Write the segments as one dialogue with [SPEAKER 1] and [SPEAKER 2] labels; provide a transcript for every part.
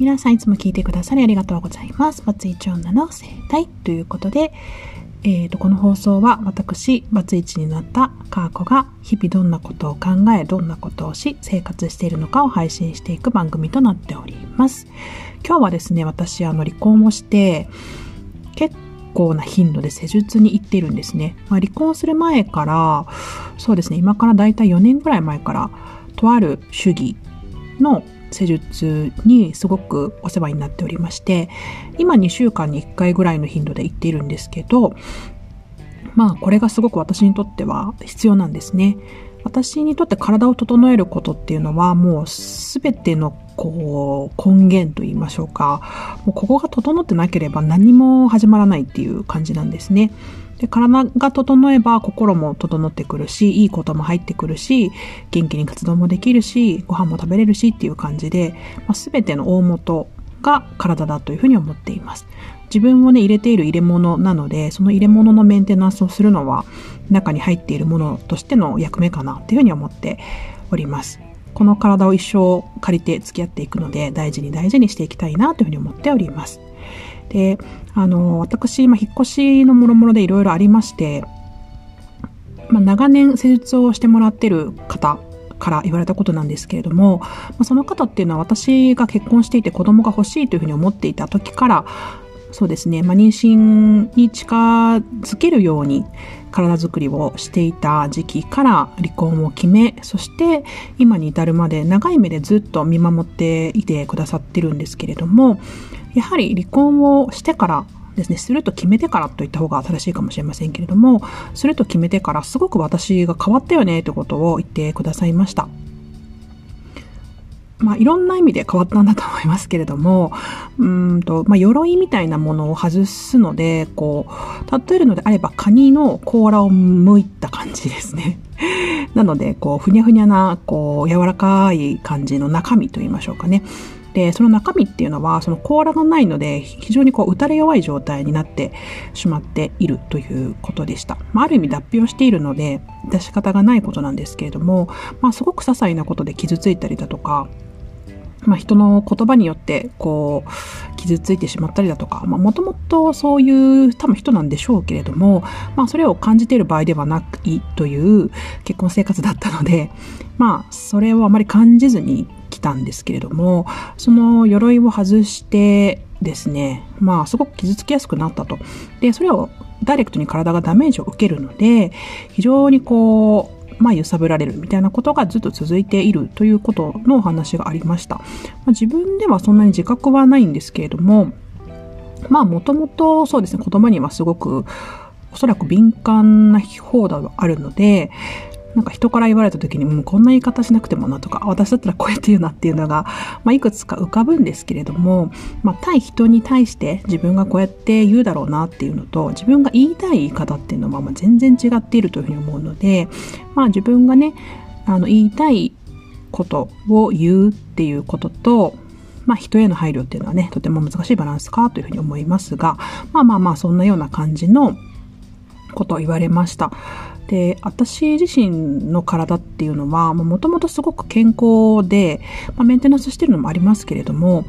[SPEAKER 1] 皆さんいつも聞いてくださりありがとうございます。バツイチ女の生態ということで、えーと、この放送は私、バツイチになったカーコが日々どんなことを考え、どんなことをし、生活しているのかを配信していく番組となっております。今日はですね、私、あの、離婚をして、結構な頻度で施術に行ってるんですね。まあ、離婚する前から、そうですね、今からだいたい4年ぐらい前から、とある主義の施術にすごくお世話になっておりまして、今2週間に1回ぐらいの頻度で行っているんですけど、まあこれがすごく私にとっては必要なんですね。私にとって体を整えることっていうのはもう全てのこう根源と言いましょうかもうここが整ってなければ何も始まらないっていう感じなんですね。で体が整えば心も整ってくるし、いいことも入ってくるし、元気に活動もできるし、ご飯も食べれるしっていう感じで、まあ、全ての大元が体だというふうに思っています。自分をね、入れている入れ物なので、その入れ物のメンテナンスをするのは、中に入っているものとしての役目かなっていうふうに思っております。この体を一生借りて付き合っていくので、大事に大事にしていきたいなというふうに思っております。で、あの、私、まあ、引っ越しのもろもろでいろいろありまして、まあ、長年施術をしてもらってる方から言われたことなんですけれども、まあ、その方っていうのは私が結婚していて子供が欲しいというふうに思っていた時から、そうですね、まあ、妊娠に近づけるように体づくりをしていた時期から離婚を決め、そして今に至るまで長い目でずっと見守っていてくださってるんですけれども、やはり離婚をしてからですね、すると決めてからと言った方が正しいかもしれませんけれども、すると決めてからすごく私が変わったよねということを言ってくださいました。まあ、いろんな意味で変わったんだと思いますけれども、うんと、まあ、鎧みたいなものを外すので、こう、例えるのであれば、カニの甲羅を剥いた感じですね。なので、こう、ふにゃふにゃな、こう、柔らかい感じの中身と言いましょうかね。で、その中身っていうのは、その甲羅がないので、非常にこう、打たれ弱い状態になってしまっているということでした。まあ、ある意味脱皮をしているので、出し方がないことなんですけれども、まあ、すごく些細なことで傷ついたりだとか、まあ、人の言葉によって、こう、傷ついてしまったりだとか、まあ、もともとそういう多分人なんでしょうけれども、まあ、それを感じている場合ではないという結婚生活だったので、まあ、それをあまり感じずに来たんですけれども、その鎧を外してですね、まあ、すごく傷つきやすくなったと。で、それをダイレクトに体がダメージを受けるので、非常にこう、まあ、揺さぶられるみたいなことがずっと続いているということのお話がありました。まあ、自分ではそんなに自覚はないんですけれども、まあ、もともとそうですね、言葉にはすごくおそらく敏感な方ではあるので、なんか人から言われた時に、もう、こんな言い方しなくてもなとか、私だったらこうやって言うなっていうのが、まあ、いくつか浮かぶんですけれども、まあ、対人に対して自分がこうやって言うだろうなっていうのと、自分が言いたい言い方っていうのは、まあ、全然違っているというふうに思うので、まあ、自分がね、あの、言いたいことを言うっていうことと、まあ、人への配慮っていうのはね、とても難しいバランスかというふうに思いますが、まあまあまあ、そんなような感じのことを言われました。で、私自身の体っていうのは、もともとすごく健康で、まあ、メンテナンスしてるのもありますけれども、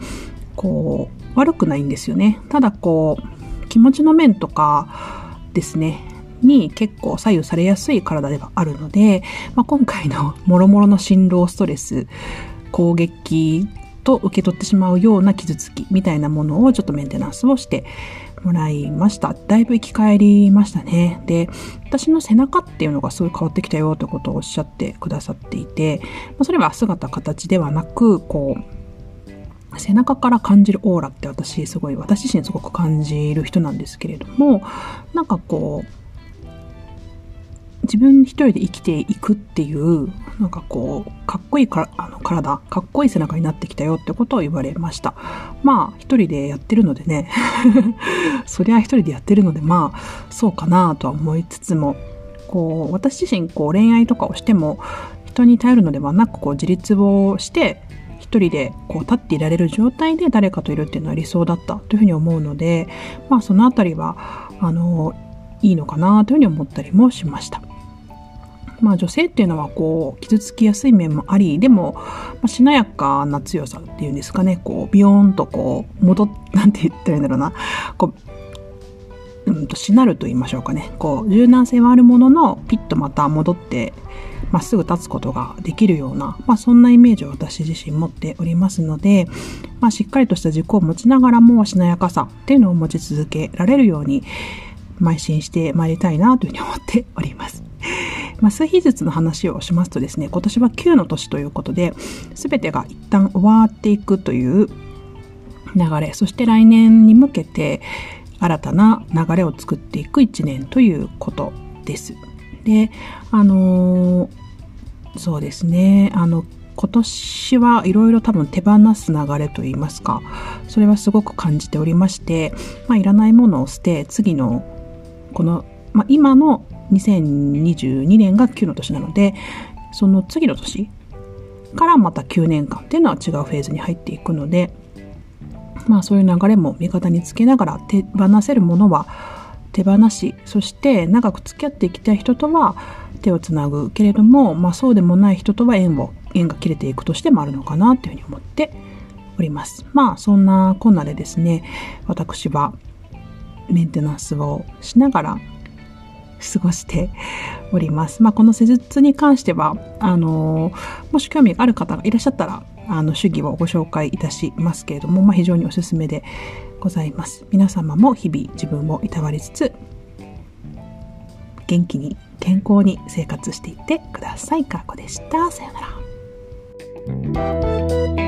[SPEAKER 1] こう、悪くないんですよね。ただこう、気持ちの面とかですね、に結構左右されやすい体ではあるので、まあ、今回の 諸々の心労ストレス、攻撃と受け取ってしまうような傷つきみたいなものをちょっとメンテナンスをしてもらいました。だいぶ生き返りましたね。で、私の背中っていうのがすごい変わってきたよってことをおっしゃってくださっていて、それは姿形ではなく、こう、背中から感じるオーラって私すごい、私自身すごく感じる人なんですけれども、なんかこう、自分一人で生きていくっていう、なんかこう、かっこいいかあの体、かっこいい背中になってきたよってことを言われました。まあ、一人でやってるのでね、そりゃ一人でやってるので、まあ、そうかなとは思いつつも、こう、私自身、こう、恋愛とかをしても、人に頼るのではなく、こう、自立をして、一人でこう立っていられる状態で誰かといるっていうのは理想だったというふうに思うので、まあそのあたりは、あの、いいのかなというふうに思ったりもしました。まあ女性っていうのはこう傷つきやすい面もあり、でも、まあ、しなやかな強さっていうんですかね、こうビヨーンとこう戻っ、なんて言ったらいいんだろうな、こう、うんとしなると言いましょうかね。こう柔軟性はあるもののピッとまた戻ってまっすぐ立つことができるような、まあ、そんなイメージを私自身持っておりますので、まあ、しっかりとした軸を持ちながらもしなやかさっていうのを持ち続けられるように邁進してまいりたいなというふうに思っております。まあ、数日術の話をしますとですね、今年は9の年ということで、全てが一旦終わっていくという流れ、そして来年に向けて新たな流れを作っていく1年ということです。で、あのー、そうですね。あの、今年はいろいろ多分手放す流れといいますか、それはすごく感じておりまして、まあ、いらないものを捨て、次の、この、まあ、今の2022年が9の年なので、その次の年からまた9年間っていうのは違うフェーズに入っていくので、まあそういう流れも味方につけながら手放せるものは手放し、そして長く付き合っていきたい人とは手をつなぐけれども、まあそうでもない人とは縁を、縁が切れていくとしてもあるのかなというふうに思っております。まあそんなこんなでですね、私はメンテナンスをしながら過ごしております。まあこの施術に関しては、あの、もし興味がある方がいらっしゃったら、あの、主義をご紹介いたしますけれども、まあ非常におすすめでございます。皆様も日々自分をいたわりつつ、元気に健康に生活していってください。かこでした。さようなら。